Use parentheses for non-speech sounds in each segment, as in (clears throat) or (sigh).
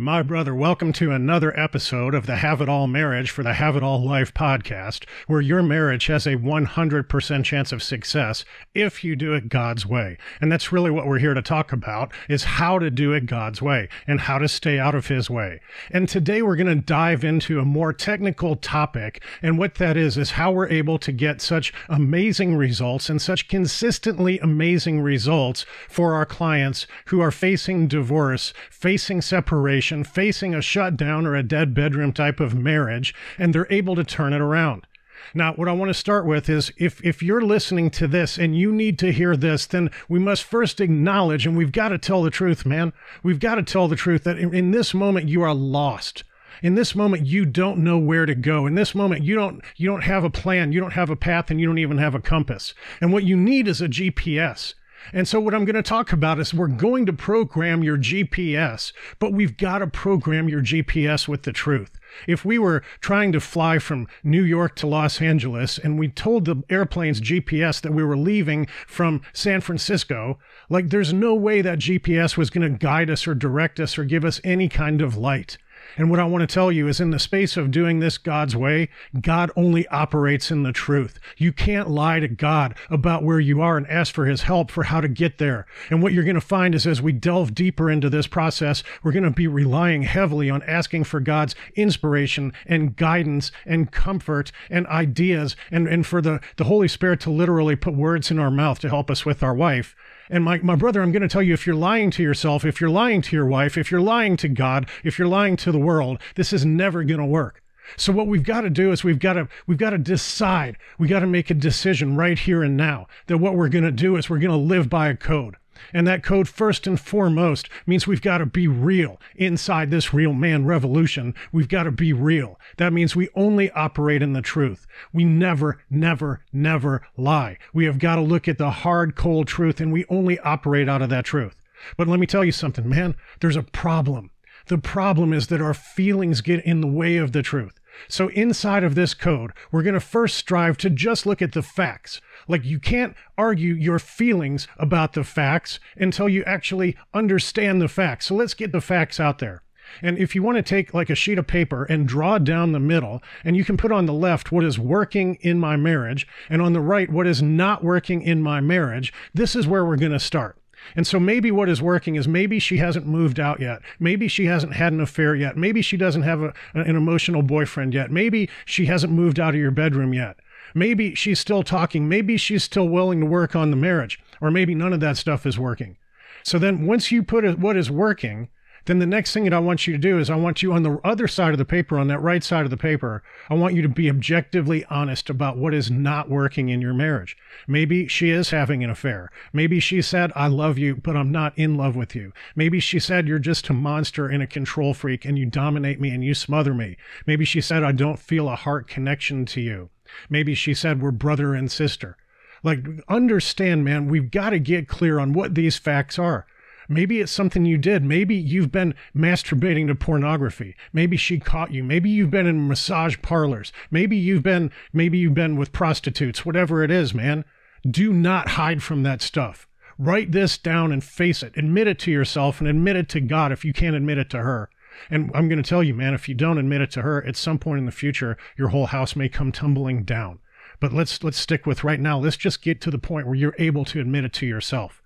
My brother, welcome to another episode of the Have It All Marriage for the Have It All Life podcast, where your marriage has a 100% chance of success if you do it God's way. And that's really what we're here to talk about is how to do it God's way and how to stay out of his way. And today we're going to dive into a more technical topic. And what that is, is how we're able to get such amazing results and such consistently amazing results for our clients who are facing divorce, facing separation, facing a shutdown or a dead bedroom type of marriage, and they're able to turn it around. Now, what I want to start with is if, if you're listening to this and you need to hear this, then we must first acknowledge and we've got to tell the truth, man. We've got to tell the truth that in, in this moment you are lost. In this moment you don't know where to go. In this moment you don't you don't have a plan, you don't have a path and you don't even have a compass. And what you need is a GPS. And so, what I'm going to talk about is we're going to program your GPS, but we've got to program your GPS with the truth. If we were trying to fly from New York to Los Angeles and we told the airplane's GPS that we were leaving from San Francisco, like there's no way that GPS was going to guide us or direct us or give us any kind of light. And what I want to tell you is in the space of doing this God's way, God only operates in the truth. You can't lie to God about where you are and ask for his help for how to get there. And what you're going to find is as we delve deeper into this process, we're going to be relying heavily on asking for God's inspiration and guidance and comfort and ideas and, and for the, the Holy Spirit to literally put words in our mouth to help us with our wife. And my, my brother, I'm going to tell you if you're lying to yourself, if you're lying to your wife, if you're lying to God, if you're lying to the world, this is never going to work. So what we've got to do is we've got to we've got to decide. We got to make a decision right here and now that what we're going to do is we're going to live by a code. And that code, first and foremost, means we've got to be real inside this real man revolution. We've got to be real. That means we only operate in the truth. We never, never, never lie. We have got to look at the hard, cold truth, and we only operate out of that truth. But let me tell you something, man, there's a problem. The problem is that our feelings get in the way of the truth. So inside of this code, we're going to first strive to just look at the facts. Like you can't argue your feelings about the facts until you actually understand the facts. So let's get the facts out there. And if you want to take like a sheet of paper and draw down the middle, and you can put on the left what is working in my marriage, and on the right what is not working in my marriage, this is where we're going to start. And so maybe what is working is maybe she hasn't moved out yet. Maybe she hasn't had an affair yet. Maybe she doesn't have a, an emotional boyfriend yet. Maybe she hasn't moved out of your bedroom yet. Maybe she's still talking. Maybe she's still willing to work on the marriage. Or maybe none of that stuff is working. So then once you put what is working, then the next thing that I want you to do is I want you on the other side of the paper, on that right side of the paper, I want you to be objectively honest about what is not working in your marriage. Maybe she is having an affair. Maybe she said, I love you, but I'm not in love with you. Maybe she said, you're just a monster and a control freak and you dominate me and you smother me. Maybe she said, I don't feel a heart connection to you. Maybe she said, we're brother and sister. Like, understand, man, we've got to get clear on what these facts are. Maybe it's something you did. Maybe you've been masturbating to pornography. Maybe she caught you. Maybe you've been in massage parlors. Maybe you've been maybe you've been with prostitutes. Whatever it is, man. Do not hide from that stuff. Write this down and face it. Admit it to yourself and admit it to God if you can't admit it to her. And I'm going to tell you, man, if you don't admit it to her, at some point in the future, your whole house may come tumbling down. But let's let's stick with right now. Let's just get to the point where you're able to admit it to yourself.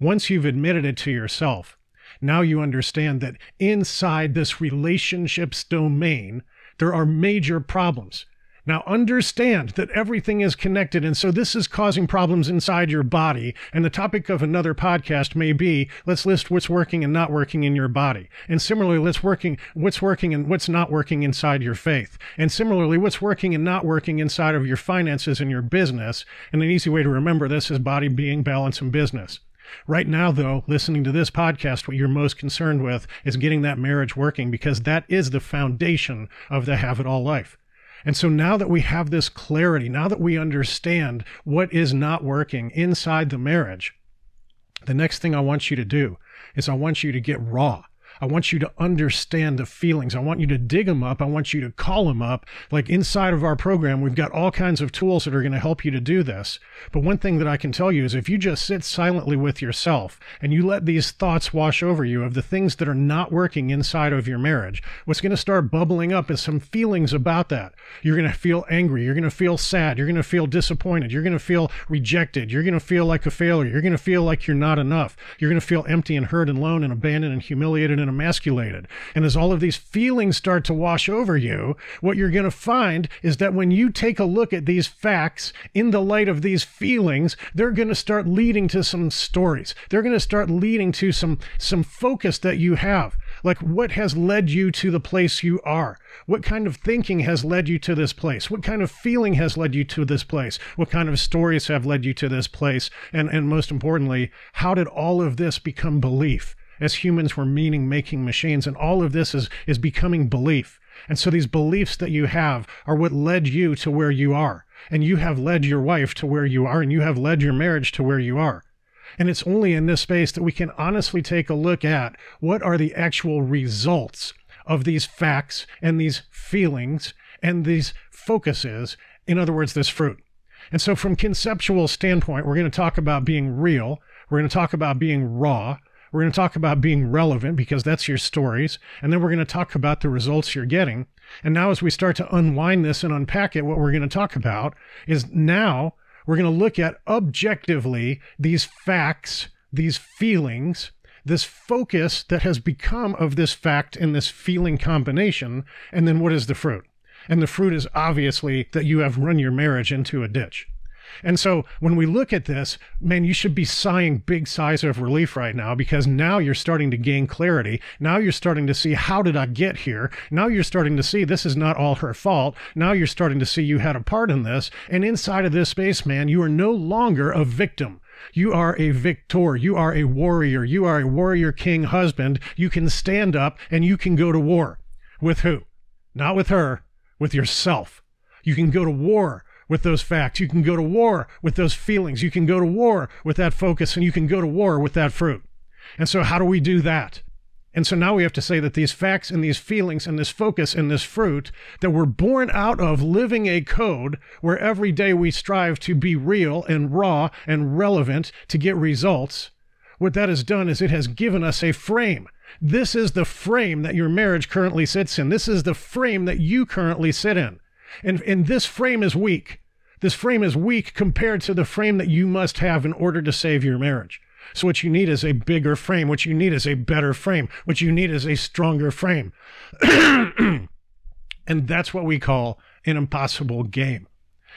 Once you've admitted it to yourself, now you understand that inside this relationships domain, there are major problems. Now understand that everything is connected. And so this is causing problems inside your body. And the topic of another podcast may be let's list what's working and not working in your body. And similarly, let's working what's working and what's not working inside your faith. And similarly, what's working and not working inside of your finances and your business. And an easy way to remember this is body, being, balance, and business. Right now, though, listening to this podcast, what you're most concerned with is getting that marriage working because that is the foundation of the have it all life. And so now that we have this clarity, now that we understand what is not working inside the marriage, the next thing I want you to do is I want you to get raw. I want you to understand the feelings. I want you to dig them up. I want you to call them up. Like inside of our program, we've got all kinds of tools that are going to help you to do this. But one thing that I can tell you is if you just sit silently with yourself and you let these thoughts wash over you of the things that are not working inside of your marriage, what's going to start bubbling up is some feelings about that. You're going to feel angry. You're going to feel sad. You're going to feel disappointed. You're going to feel rejected. You're going to feel like a failure. You're going to feel like you're not enough. You're going to feel empty and hurt and alone and abandoned and humiliated and emasculated. And as all of these feelings start to wash over you, what you're going to find is that when you take a look at these facts in the light of these feelings, they're going to start leading to some stories. They're going to start leading to some some focus that you have. Like what has led you to the place you are? What kind of thinking has led you to this place? What kind of feeling has led you to this place? What kind of stories have led you to this place? And and most importantly, how did all of this become belief? As humans, we're meaning making machines, and all of this is is becoming belief. And so these beliefs that you have are what led you to where you are. And you have led your wife to where you are, and you have led your marriage to where you are. And it's only in this space that we can honestly take a look at what are the actual results of these facts and these feelings and these focuses. In other words, this fruit. And so, from conceptual standpoint, we're going to talk about being real. We're going to talk about being raw. We're going to talk about being relevant because that's your stories. And then we're going to talk about the results you're getting. And now, as we start to unwind this and unpack it, what we're going to talk about is now we're going to look at objectively these facts, these feelings, this focus that has become of this fact and this feeling combination. And then what is the fruit? And the fruit is obviously that you have run your marriage into a ditch. And so when we look at this, man, you should be sighing big sighs of relief right now because now you're starting to gain clarity. Now you're starting to see how did I get here? Now you're starting to see this is not all her fault. Now you're starting to see you had a part in this. And inside of this space, man, you are no longer a victim. You are a victor. You are a warrior. You are a warrior king husband. You can stand up and you can go to war. With who? Not with her, with yourself. You can go to war with those facts. You can go to war with those feelings. You can go to war with that focus and you can go to war with that fruit. And so, how do we do that? And so now we have to say that these facts and these feelings and this focus and this fruit that we're born out of living a code where every day we strive to be real and raw and relevant to get results. What that has done is it has given us a frame. This is the frame that your marriage currently sits in. This is the frame that you currently sit in. And, and this frame is weak. This frame is weak compared to the frame that you must have in order to save your marriage. So, what you need is a bigger frame. What you need is a better frame. What you need is a stronger frame. (clears throat) and that's what we call an impossible game.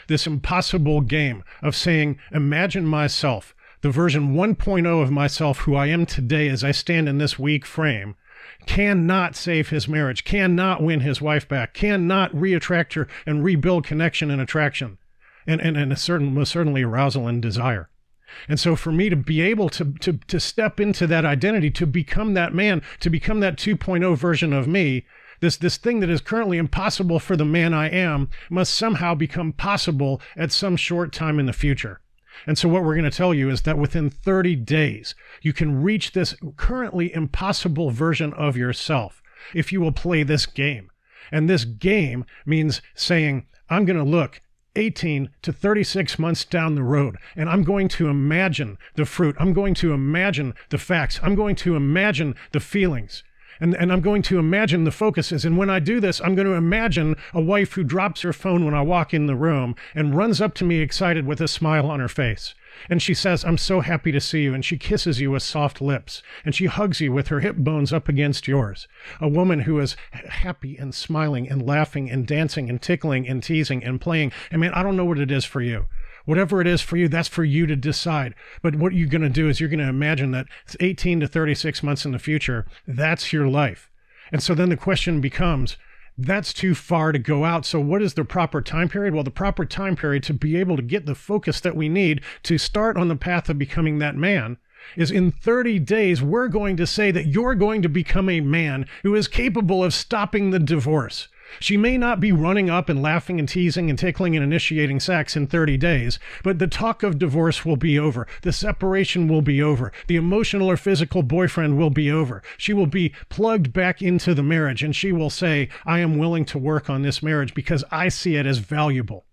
This impossible game of saying, imagine myself, the version 1.0 of myself, who I am today as I stand in this weak frame, cannot save his marriage, cannot win his wife back, cannot reattract her and rebuild connection and attraction, and, and, and a certain, most certainly arousal and desire. And so for me to be able to, to, to step into that identity, to become that man, to become that 2.0 version of me, this, this thing that is currently impossible for the man I am must somehow become possible at some short time in the future. And so, what we're going to tell you is that within 30 days, you can reach this currently impossible version of yourself if you will play this game. And this game means saying, I'm going to look 18 to 36 months down the road, and I'm going to imagine the fruit. I'm going to imagine the facts. I'm going to imagine the feelings and, and I'm going to imagine the focuses. And when I do this, I'm going to imagine a wife who drops her phone when I walk in the room and runs up to me excited with a smile on her face. And she says, I'm so happy to see you. And she kisses you with soft lips. And she hugs you with her hip bones up against yours. A woman who is happy and smiling and laughing and dancing and tickling and teasing and playing. I mean, I don't know what it is for you. Whatever it is for you, that's for you to decide. But what you're going to do is you're going to imagine that it's 18 to 36 months in the future, that's your life. And so then the question becomes, that's too far to go out. So, what is the proper time period? Well, the proper time period to be able to get the focus that we need to start on the path of becoming that man is in 30 days, we're going to say that you're going to become a man who is capable of stopping the divorce She may not be running up and laughing and teasing and tickling and initiating sex in 30 days, but the talk of divorce will be over. The separation will be over. The emotional or physical boyfriend will be over. She will be plugged back into the marriage and she will say, I am willing to work on this marriage because I see it as valuable.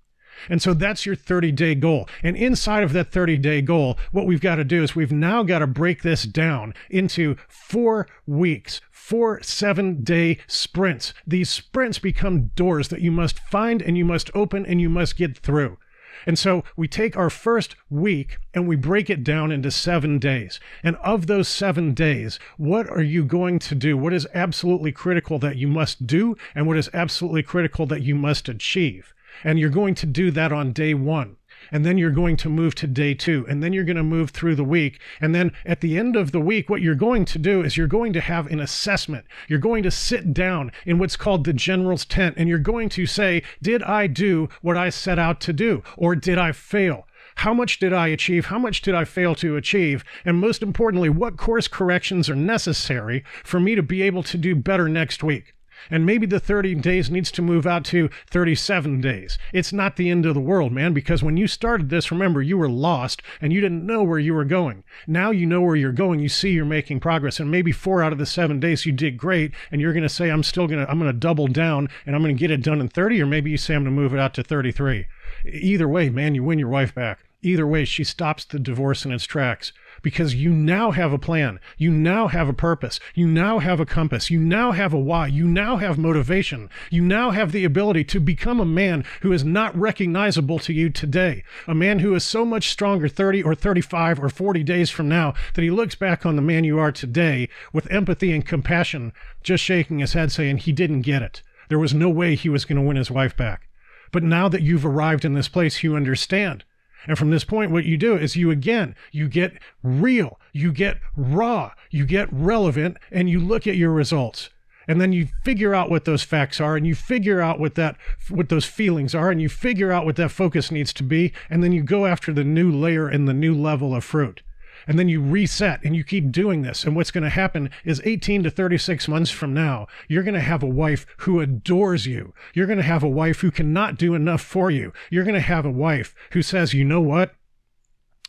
And so that's your 30 day goal. And inside of that 30 day goal, what we've got to do is we've now got to break this down into four weeks, four seven day sprints. These sprints become doors that you must find and you must open and you must get through. And so we take our first week and we break it down into seven days. And of those seven days, what are you going to do? What is absolutely critical that you must do? And what is absolutely critical that you must achieve? And you're going to do that on day one. And then you're going to move to day two. And then you're going to move through the week. And then at the end of the week, what you're going to do is you're going to have an assessment. You're going to sit down in what's called the general's tent and you're going to say, Did I do what I set out to do? Or did I fail? How much did I achieve? How much did I fail to achieve? And most importantly, what course corrections are necessary for me to be able to do better next week? And maybe the 30 days needs to move out to 37 days. It's not the end of the world, man, because when you started this, remember, you were lost and you didn't know where you were going. Now you know where you're going. You see you're making progress. And maybe four out of the seven days you did great. And you're going to say, I'm still going to, I'm going to double down and I'm going to get it done in 30. Or maybe you say, I'm going to move it out to 33. Either way, man, you win your wife back. Either way, she stops the divorce in its tracks because you now have a plan. You now have a purpose. You now have a compass. You now have a why. You now have motivation. You now have the ability to become a man who is not recognizable to you today. A man who is so much stronger 30 or 35 or 40 days from now that he looks back on the man you are today with empathy and compassion, just shaking his head saying he didn't get it. There was no way he was going to win his wife back. But now that you've arrived in this place, you understand. And from this point, what you do is you again, you get real, you get raw, you get relevant, and you look at your results. And then you figure out what those facts are, and you figure out what that what those feelings are, and you figure out what that focus needs to be, and then you go after the new layer and the new level of fruit and then you reset and you keep doing this. And what's going to happen is 18 to 36 months from now, you're going to have a wife who adores you. You're going to have a wife who cannot do enough for you. You're going to have a wife who says, you know what?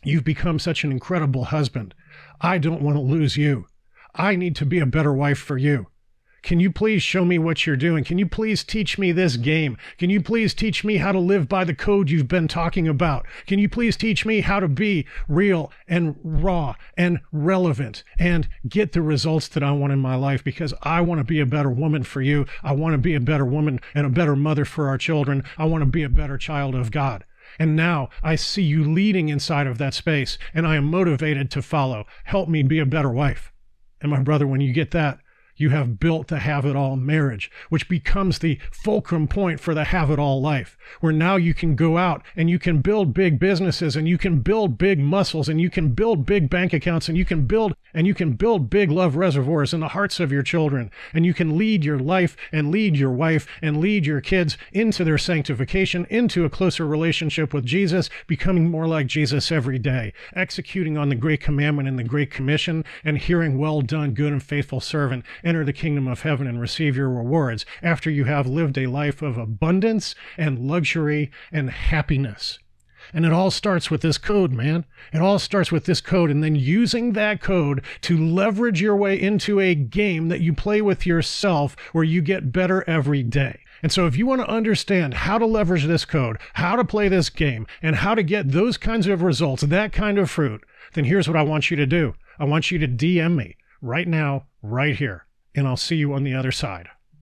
You've become such an incredible husband. I don't want to lose you. I need to be a better wife for you. Can you please show me what you're doing? Can you please teach me this game? Can you please teach me how to live by the code you've been talking about? Can you please teach me how to be real and raw and relevant and get the results that I want in my life? Because I want to be a better woman for you. I want to be a better woman and a better mother for our children. I want to be a better child of God. And now I see you leading inside of that space, and I am motivated to follow. Help me be a better wife. And my brother, when you get that, you have built the have it all marriage, which becomes the fulcrum point for the have it all life, where now you can go out and you can build big businesses and you can build big muscles and you can build big bank accounts and you can build and you can build big love reservoirs in the hearts of your children. And you can lead your life and lead your wife and lead your kids into their sanctification, into a closer relationship with Jesus, becoming more like Jesus every day, executing on the great commandment and the great commission and hearing well done, good and faithful servant enter the kingdom of heaven and receive your rewards after you have lived a life of abundance and luxury and happiness. And it all starts with this code, man. It all starts with this code, and then using that code to leverage your way into a game that you play with yourself where you get better every day. And so, if you want to understand how to leverage this code, how to play this game, and how to get those kinds of results, that kind of fruit, then here's what I want you to do I want you to DM me right now, right here and I'll see you on the other side.